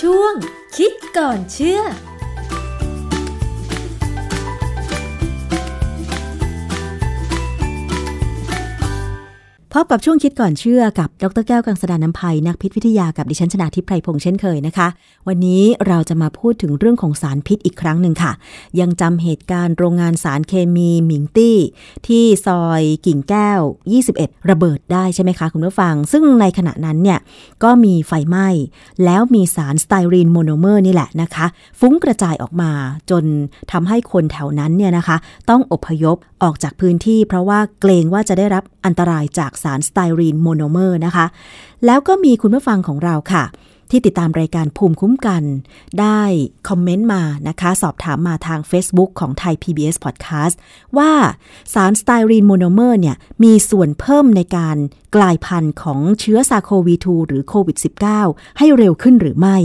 ช่วงคิดก่อนเชื่อ พบกับช่วงคิดก่อนเชื่อกับ ดรแก้วกังสดานนภัยนักพิษวิทยากับดิฉันชนาทิพไพรพงษ์เช่นเคยนะคะ วันนี้เราจะมาพูดถึงเรื่องของสารพิษอีกครั้งหนึ่งค่ะ ยังจำเหตุการณ์โรงงานสารเคมีหมิงตี้ ที่ซอยกิ่งแก้ว 21 ระเบิดได้ใช่ไหมคะคุณผู้ฟัง ซึ่งในขณะนั้นเนี่ยก็มีไฟไหม้ แล้วมีสารสไตรีนโมโนเมอร์นี่แหละนะคะ ฟุ้งกระจายออกมาจนทำให้คนแถวนั้นเนี่ยนะคะ ต้องอพยพออกจากพื้นที่ เพราะว่าเกรงว่าจะได้รับอันตรายจากสารสไตรีนโมโนเมอร์นะคะ แล้วก็มีคุณผู้ฟังของเราค่ะ ที่ติดตามรายการภูมิคุ้มกัน ได้คอมเมนต์มานะคะ สอบถามมาทาง Facebook ของไทย PBS Podcast ว่าสารสไตรีนโมโนเมอร์เนี่ย มีส่วนเพิ่มในการกลายพันธุ์ของเชื้อซาโควี2หรือโควิด -19 ให้เร็วขึ้นหรือไม่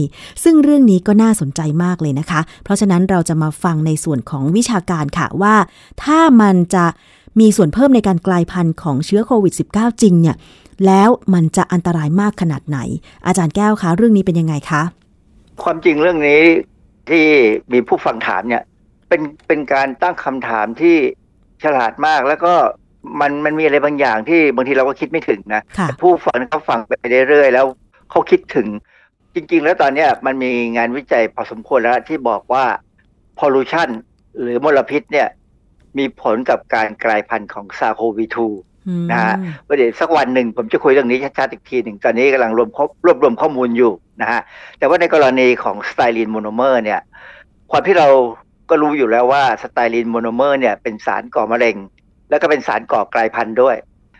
ซึ่งเรื่องนี้ก็น่าสนใจมากเลยนะคะ เพราะฉะนั้นเราจะมาฟังในส่วนของวิชาการค่ะว่า ถ้ามันจะ มีส่วนเพิ่มในการกลายพันธุ์ของเชื้อโควิด -19 จริงเนี่ยแล้วมันจะอันตรายมากขนาดไหน อาจารย์แก้วคะเรื่องนี้เป็นยังไงคะ ความจริงเรื่องนี้ที่มีผู้ฟังถามเนี่ยเป็นเป็นการตั้งคำถามที่ฉลาดมากแล้วก็มันมันมีอะไรบางอย่างที่บางทีเราก็คิดไม่ถึงนะค่ะผู้ฟังเขาฟังไปเรื่อยๆแล้วเขาคิดถึง จริง ๆ แล้วตอนเนี้ยมันมีงานวิจัยพอสมควรแล้วที่บอกว่า pollution หรือมลพิษเนี่ย มีผลกับการกลายพันธุ์ของซาโควี2อืมนะฮะว่าเดี๋ยวสักวันหนึ่งผมจะคุยเรื่องนี้ชัดๆอีกทีหนึ่งตอนนี้กำลังรวมข้อรวบรวมข้อมูลอยู่นะฮะแต่ว่าในกรณีของสไตรีนโมโนเมอร์เนี่ยความที่เราก็รู้อยู่แล้วว่าสไตรีนโมโนเมอร์เนี่ยเป็นสารก่อมะเร็ง แล้วก็เป็นสารก่อกลายพันธุ์ด้วย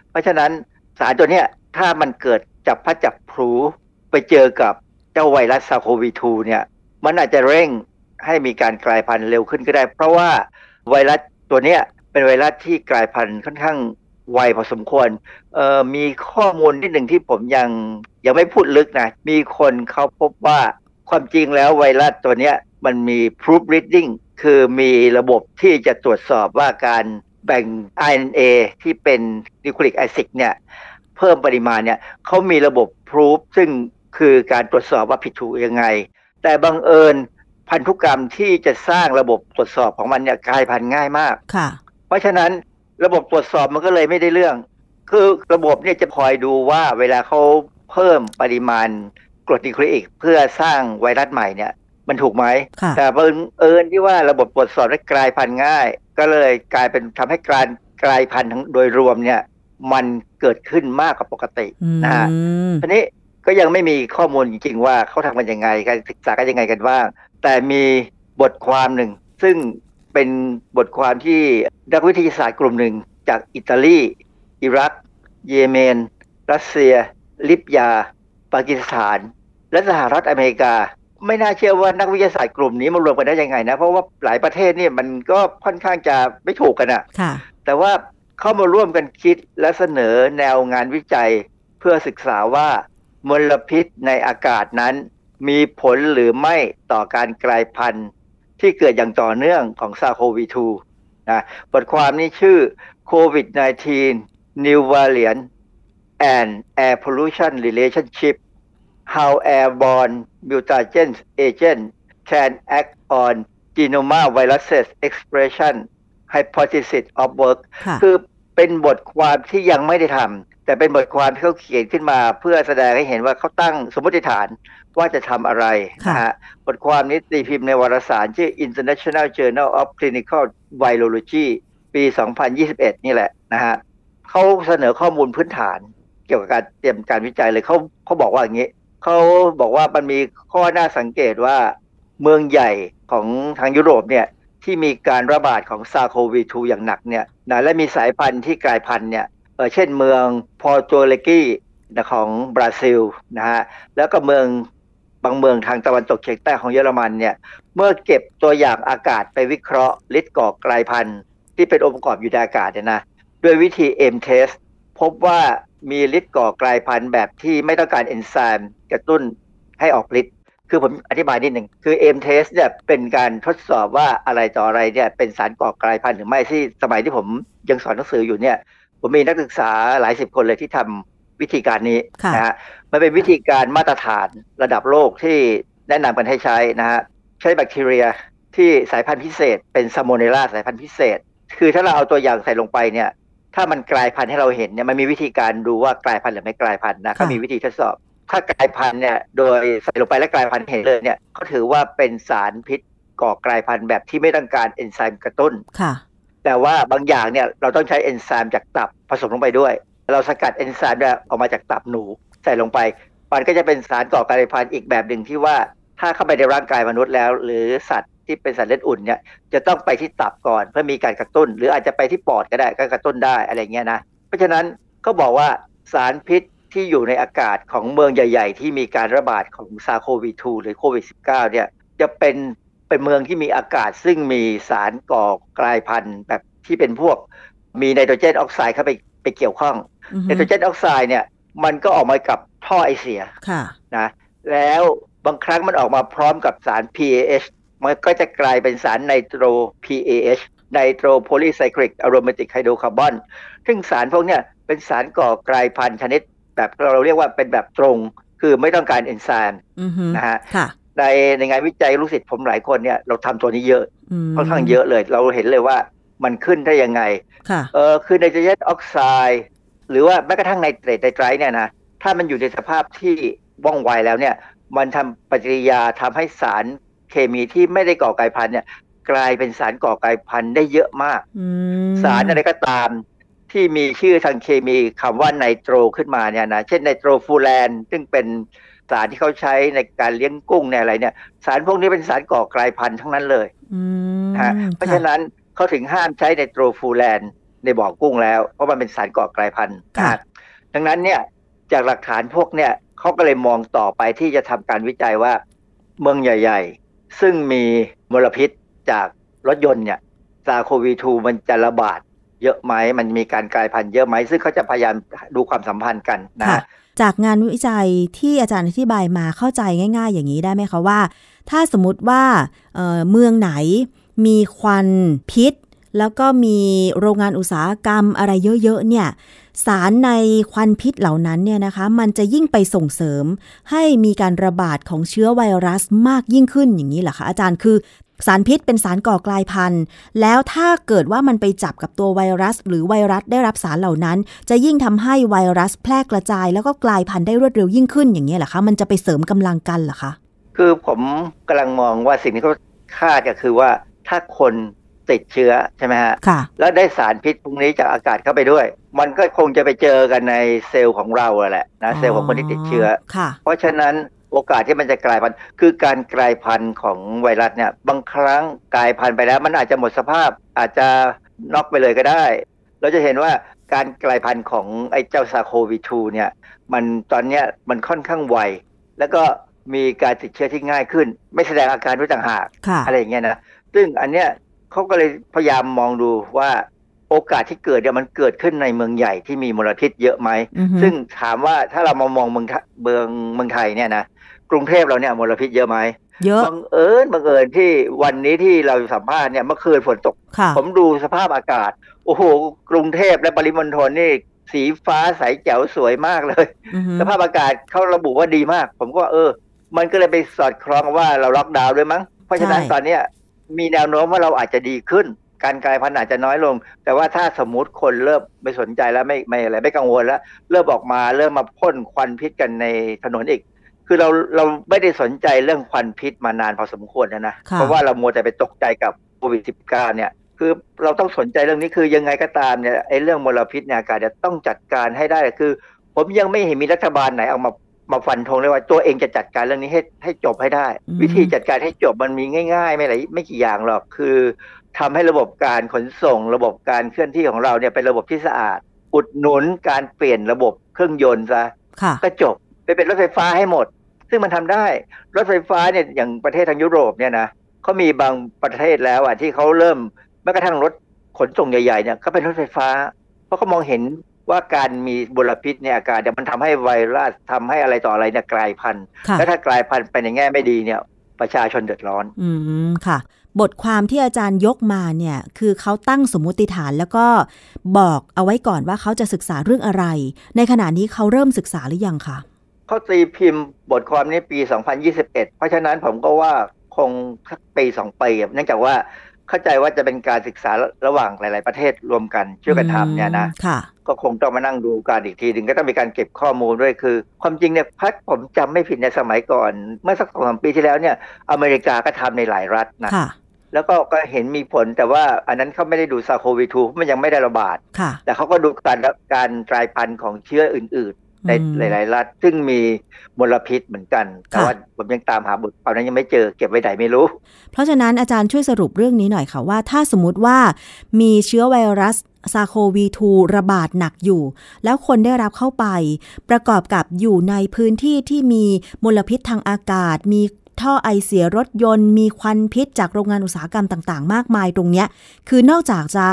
เพราะฉะนั้นสารตัวเนี้ยถ้ามันเกิดจับพลัดจับผลูไปเจอกับเจ้าไวรัส SARS-CoV-2เนี่ยมันอาจจะเร่งให้มีการกลายพันธุ์เร็วขึ้นก็ได้ เพราะว่าไวรัส ตัวเนี้ยเป็นไวรัสที่กลายพันธุ์ค่อนข้างไวพอสมควรเอ่อมีข้อมูลนิดหนึ่งที่ผมยังยังไม่พูดลึกนะ มีคนเขาพบว่าความจริงแล้วไวรัสตัวเนี้ยมันมี proof reading คือมีระบบที่จะตรวจสอบว่าการแบ่ง RNA ที่เป็นนิโคลิกแอซิดเนี่ยเพิ่มปริมาณเนี่ยเขามีระบบ proof ซึ่งคือการตรวจสอบว่าผิดถูกยังไง แต่บังเอิญ พันธุกรรมที่จะสร้างระบบตรวจสอบของมันเนี่ยกลายพันธุ์ง่ายมากค่ะ เพราะฉะนั้นระบบตรวจสอบมันก็เลยไม่ได้เรื่อง คือระบบเนี่ยจะคอยดูว่าเวลาเขาเพิ่มปริมาณกรดนิโคลิกเพื่อสร้างไวรัสใหม่เนี่ย มันถูกไหมค่ะแต่บังเอิญที่ว่าระบบตรวจสอบได้กลายพันธุ์ง่าย ก็เลยกลายเป็นทำให้การกลายพันธุ์ทั้งโดยรวมเนี่ย มันเกิดขึ้นมากกว่าปกติอืมนะฮะทีนี้ก็ยังไม่มีข้อมูลจริงๆว่าเขาทำกันยังไงการศึกษากันยังไงกันบ้าง แต่มีบทความหนึ่ง ซึ่งเป็นบทความที่นักวิทยาศาสตร์กลุ่มหนึ่ง จากอิตาลี อิรัก เยเมน รัสเซีย ลิบยา ปากีสถาน และสหรัฐอเมริกา ไม่น่าเชื่อว่านักวิทยาศาสตร์กลุ่มนี้มารวมกันได้ยังไงนะ เพราะว่าหลายประเทศเนี่ยมันก็ค่อนข้างจะไม่ถูกกันอะ่ะแต่ว่าเข้ามาร่วมกันคิดและเสนอแนวงานวิจัย เพื่อศึกษาว่ามลพิษในอากาศนั้น มีผลหรือไม่ต่อการกลายพันธุ์ที่เกิดอย่างต่อเนื่องของซาโควี2นะบทความนี้ชื่อ COVID-19 New Variant and Air Pollution Relationship How Airborne Mutagen Agent Can Act on Genoma Viruses Expression Hypothesis of Work ค่ะคือเป็นบทความที่ยังไม่ได้ทำแต่เป็นบทความที่เขาเขียนขึ้นมาเพื่อแสดงให้เห็นว่าเขาตั้งสมมติฐาน ว่าจะทำอะไรค่ะนะฮะบทความนี้ตีพิมพ์ในวารสารชื่อ International Journal of Clinical Virology ปี 2021 นี่แหละนะฮะเขาเสนอข้อมูลพื้นฐานเกี่ยวกับการเตรียมการวิจัยเลยเขาเขาบอกว่าอย่างนี้เขาบอกว่ามันมีข้อน่าสังเกตว่าเมืองใหญ่ของทางยุโรปเนี่ยที่มีการระบาดของซาโควี2อย่างหนักเนี่ยนะและมีสายพันธุ์ที่กลายพันธุ์เนี่ยเออเช่นเมืองพอร์โตเลกีนะของบราซิลนะฮะแล้วก็เมือง บางเมืองทางตะวันตกเฉียงใต้ของเยอรมันเนี่ยเมื่อเก็บตัวอย่างอากาศไปวิเคราะห์ฤทธิ์ก่อกลายพันธุ์ ที่เป็นองค์ประกอบอยู่ในอากาศเนี่ยนะด้วยวิธี M test พบว่ามีฤทธิ์ก่อกลายพันธุ์แบบที่ไม่ต้องการเอนไซม์กระตุ้นให้ออกฤทธิ์คือผมอธิบายนิดหนึ่งคือ M test เนี่ยเป็นการทดสอบว่าอะไรต่ออะไรเนี่ยเป็นสารก่อกลายพันธุ์หรือไม่ที่สมัยที่ผมยังสอนหนังสืออยู่เนี่ยผมมีนักศึกษาหลายสิบคนเลยที่ทำ วิธีการนี้ค่ะนะฮะมันเป็นวิธีการมาตรฐานระดับโลกที่แนะนำกันให้ใช้นะฮะใช้แบคทีเรียที่สายพันธุ์พิเศษ เป็นซามโมเนล่าสายพันธุ์พิเศษ คือถ้าเราเอาตัวอย่างใส่ลงไปเนี่ย ถ้ามันกลายพันธุ์ให้เราเห็นเนี่ยมันมีวิธีการดูว่ากลายพันธุ์หรือไม่กลายพันธุ์นะเขามีวิธีทดสอบ ถ้ากลายพันธุ์เนี่ยโดยใส่ลงไปแล้วกลายพันธุ์เห็นเลยเนี่ยเขาถือว่าเป็นสารพิษก่อกลายพันธุ์แบบที่ไม่ต้องการเอนไซม์กระตุ้นค่ะแต่ว่าบางอย่างเนี่ยเราต้องใช้เอนไซม์จากตับผสมลงไปด้วย เราสกัดเอนไซม์ออกมาจากตับหนูใส่ลงไป มันก็จะเป็นสารก่อกลายพันธุ์อีกแบบหนึ่งที่ว่าถ้าเข้าไปในร่างกายมนุษย์แล้ว หรือสัตว์ที่เป็นสัตว์เลือดอุ่นเนี่ยจะต้องไปที่ตับก่อนเพื่อมีการกระตุ้น หรืออาจจะไปที่ปอดก็ได้ก็กระตุ้นได้อะไรเงี้ยนะเพราะฉะนั้นก็บอกว่าสารพิษที่อยู่ในอากาศของเมืองใหญ่ ๆ ที่มีการระบาดของซาโควี2หรือโควิด -19 เนี่ยจะเป็นเป็นเมืองที่มีอากาศซึ่งมีสารก่อกลายพันธุ์แบบที่เป็นพวก มีไนโตรเจนออกไซด์เข้าไปไปเกี่ยวข้องอือฮึไนโตรเจนออกไซด์เนี่ย มันก็ออกมากับท่อไอเสียค่ะนะแล้วบางครั้งมันออกมาพร้อมกับสาร PAH มันก็จะกลายเป็นสารไนโตร PAH ไนโตรโพลีไซคลิกอะโรมาติกไฮโดรคาร์บอนซึ่งสารพวกเนี้ยเป็นสารก่อกลายพันธุ์ชนิด แบบเราเรียกว่าเป็นแบบตรง คือไม่ต้องการเอนไซม์อือฮึนะฮะค่ะในในงานวิจัยลูกศิษย์ผมหลายคนเนี่ยเราทำตัวนี้เยอะมค่อนข้างเยอะเลย เราเห็นเลยว่า มันขึ้นได้ยังไงค่ะเออคือไนโตรเจนออกไซด์หรือว่าแม้กระทั่งไนเตรตไนไตรท์เนี่ยนะถ้ามันอยู่ในสภาพที่ว่องไวแล้วเนี่ย มันทำปฏิกิริยาทำให้สารเคมีที่ไม่ได้ก่อกลายพันธุ์เนี่ยกลายเป็นสารก่อกลายพันธุ์ได้เยอะมากอืมสารอะไรก็ตามที่มีชื่อทางเคมีคำว่าไนโตรขึ้นมาเนี่ยนะ เช่นไนโตรฟูแลนซึ่งเป็นสารที่เขาใช้ในการเลี้ยงกุ้งในอะไรเนี่ย สารพวกนี้เป็นสารก่อกลายพันธุ์ทั้งนั้นเลยอืมนะฮะเพราะฉะนั้น เขาถึงห้ามใช้ไนโตรฟูแลนในบ่อกุ้งแล้ว เพราะมันเป็นสารก่อกลายพันธุ์นะค่ะฮะดังนั้นเนี่ยจากหลักฐานพวกเนี่ยเขาก็เลยมองต่อไปที่จะทำการวิจัยว่าเมืองใหญ่ ๆ ซึ่งมีมลพิษจากรถยนต์เนี่ยซาโควี2มันจะระบาดเยอะไหมมันมีการกลายพันธุ์เยอะไหมซึ่งเขาจะพยายามดูความสัมพันธ์กันนะค่ะฮะจากงานวิจัยที่อาจารย์อธิบายมาเข้าใจง่าย ๆ อย่างนี้ได้ไหมคะว่า ถ้าสมมติว่าเอ่อเมืองไหน มีควันพิษ แล้วก็มีโรงงานอุตสาหกรรมอะไรเยอะๆเนี่ยสารในควันพิษเหล่านั้นเนี่ยนะคะมันจะยิ่งไปส่งเสริม ให้มีการระบาดของเชื้อไวรัสมากยิ่งขึ้นอย่างนี้เหรอคะอาจารย์คือสารพิษเป็นสารก่อกลายพันธุ์ แล้วถ้าเกิดว่ามันไปจับกับตัวไวรัส หรือไวรัสได้รับสารเหล่านั้น จะยิ่งทำให้ไวรัสแพร่กระจาย แล้วก็กลายพันธุ์ได้รวดเร็วยิ่งขึ้นอย่างนี้เหรอคะมันจะไปเสริมกำลังกันเหรอคะ คือผมกำลังมองว่าสิ่งที่เขาคาดก็คือว่า ถ้าคนติดเชื้อใช่ไหมฮะค่ะ แล้วได้สารพิษพวกนี้จากอากาศเข้าไปด้วย มันก็คงจะไปเจอกันในเซลล์ของเราอะแหละนะเซลล์ของคนที่ติดเชื้อค่ะเพราะฉะนั้นโอกาสที่มันจะกลายพันธุ์คือการกลายพันธุ์ของไวรัสเนี่ยบางครั้งกลายพันธุ์ไปแล้ว มันอาจจะหมดสภาพอาจจะน็อกไปเลยก็ได้ เราจะเห็นว่าการกลายพันธุ์ของไอ้เจ้าซาโควี2เนี่ยมันตอนเนี้ยมันค่อนข้างไวแล้วก็มีการติดเชื้อที่ง่ายขึ้น ไม่แสดงอาการด้วยต่างหากค่ะอะไรอย่างเงี้ยนะ ซึ่งอันเนี้ยเขาก็เลยพยายามมองดูว่าโอกาสที่เกิดเนี่ยมันเกิดขึ้นในเมืองใหญ่ที่มีมลพิษเยอะไหมอือฮึซึ่งถามว่าถ้าเรามามองเมืองไทเมืองเมืองไทยเนี่ยนะกรุงเทพเราเนี่ยมลพิษเยอะไหมเยอะบังเอิญบังเอิญที่วันนี้ที่เราสัมภาษณ์เนี่ยเมื่อคืนฝนตกค่ะผมดูสภาพอากาศ โอ้โห กรุงเทพและปริมณฑลนี่สีฟ้าใสแจ๋วสวยมากเลยอือฮึสภาพอากาศเขาระบุว่าดีมาก ผมก็ว่าเออ มันก็เลยไปสอดคล้องว่าเราล็อกดาวน์ด้วยมั้ง เพราะฉะนั้นตอนเนี้ย มีแนวโน้มว่าเราอาจจะดีขึ้น การกลายพันธุ์อาจจะน้อยลง แต่ว่าถ้าสมมติคนเริ่มไม่สนใจแล้วไม่ไม่อะไรไม่กังวลแล้ว เริ่มออกมาเริ่มมาพ่นควันพิษกันในถนนอีก คือเราเราไม่ได้สนใจเรื่องควันพิษมานานพอสมควรนะนะค่ะเพราะว่าเรามัวแต่ไปตกใจกับโควิด -19 เนี่ยคือเราต้องสนใจเรื่องนี้คือยังไงก็ตามเนี่ยไอ้เรื่องมลพิษในอากาศเนี่ยต้องจัดการให้ได้คือ ผมยังไม่เห็นมีรัฐบาลไหนเอามา มาฟันธงเลยว่าตัวเองจะจัดการเรื่องนี้ให้ให้จบให้ได้อืมวิธีจัดการให้จบมันมีง่าย ๆ ไม่หลายไม่กี่อย่างหรอกคือทำให้ระบบการขนส่ง ระบบการเคลื่อนที่ของเราเนี่ยเป็นระบบที่สะอาด อุดหนุนการเปลี่ยนระบบเครื่องยนต์ซะค่ะก็จบไปเป็นรถไฟฟ้าให้หมด ซึ่งมันทำได้รถไฟฟ้าเนี่ยอย่างประเทศทางยุโรปเนี่ยนะเขามีบางประเทศแล้วอะที่เขาเริ่มแม้กระทั่งรถขนส่งใหญ่ๆเนี่ยก็เป็นรถไฟฟ้า เพราะเขามองเห็น ว่าการมีมลพิษในอากาศเนี่ยมันทำให้ไวรัสทำให้อะไรต่ออะไรเนี่ยกลายพันธุ์ค่ะแล้วถ้ากลายพันธุ์ไปในแง่ไม่ดีเนี่ย ประชาชนเดือดร้อน อืมค่ะ บทความที่อาจารย์ยกมาเนี่ย คือเขาตั้งสมมุติฐานแล้วก็บอกเอาไว้ก่อนว่าเขาจะศึกษาเรื่องอะไร ในขณะนี้เขาเริ่มศึกษาหรือยังคะเขาตีพิมพ์บทความนี้ปี 2021 เพราะฉะนั้นผมก็ว่าคงสักปีสองปีเนื่องจากว่า เข้าใจว่าจะเป็นการศึกษาระหว่างหลาย ๆ ประเทศรวมกันช่วยกันทำเนี่ยนะค่ะก็คงต้องมานั่งดูการอีกทีหนึ่งก็ต้องมีการเก็บข้อมูลด้วยคือ ความจริงเนี่ยพัดผมจำไม่ผิดในสมัยก่อน เมื่อสักสองสามปีที่แล้วเนี่ยอเมริกาก็ทำในหลายรัฐนะค่ะแล้วก็ก็เห็นมีผลแต่ว่าอันนั้นเขาไม่ได้ดูซาโควีทูมันยังไม่ได้ระบาดค่ะแต่เขาก็ดูการการกลายพันธุ์ของเชื้ออื่นๆ ในอืมหลาย ๆ รัฐ ซึ่งมีมลพิษเหมือนกัน แต่ค่ะว่าผมยังตามหาบทความนั้นยังไม่เจอเก็บไว้ไหนไม่รู้ เพราะฉะนั้นอาจารย์ช่วยสรุปเรื่องนี้หน่อยค่ะว่า ถ้าสมมติว่ามีเชื้อไวรัสซาโควี2ระบาดหนักอยู่ แล้วคนได้รับเข้าไป ประกอบกับอยู่ในพื้นที่ที่มีมลพิษทางอากาศมี ท่อไอเสียรถยนต์ มีควันพิษจากโรงงานอุตสาหกรรมต่าง ๆ มากมายตรงเนี้ย คือนอกจากจะ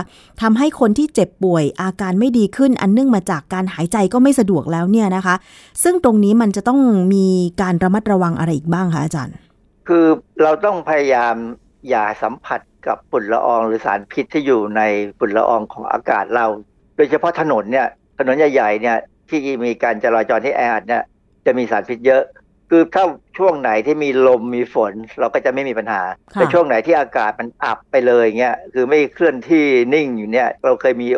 ทำให้คนที่เจ็บป่วยอาการไม่ดีขึ้น อันเนื่องมาจากการหายใจก็ไม่สะดวกแล้วเนี่ยนะคะ ซึ่งตรงนี้มันจะต้องมีการระมัดระวังอะไรอีกบ้างคะอาจารย์ คือเราต้องพยายามอย่าสัมผัสกับฝุ่นละอองหรือสารพิษที่อยู่ในฝุ่นละอองของอากาศเรา โดยเฉพาะถนนเนี่ยถนนใหญ่ๆเนี่ยที่มีการจราจรที่แออัดเนี่ยจะมีสารพิษเยอะ คือถ้าช่วงไหนที่มีลมมีฝนเราก็จะไม่มีปัญหาค่ะแต่ช่วงไหนที่อากาศมันอับไปเลยเงี้ยคือไม่เคลื่อนที่นิ่งอยู่เนี่ย เราเคยมี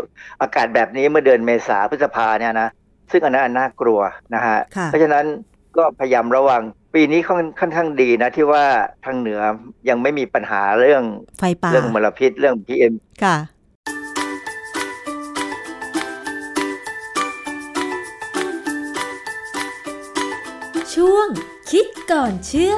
อากาศแบบนี้เมื่อเดือนเมษาพฤษภาเนี่ยนะซึ่งอันนั้นอันน่ากลัวนะฮะค่ะเพราะฉะนั้นก็พยายามระวัง ปีนี้ค่อนค่อนข้างดีนะที่ว่าทางเหนือยังไม่มีปัญหาเรื่องไฟป่าเรื่องมลพิษเรื่อง PM ค่ะช่ คิดก่อนเชื่อ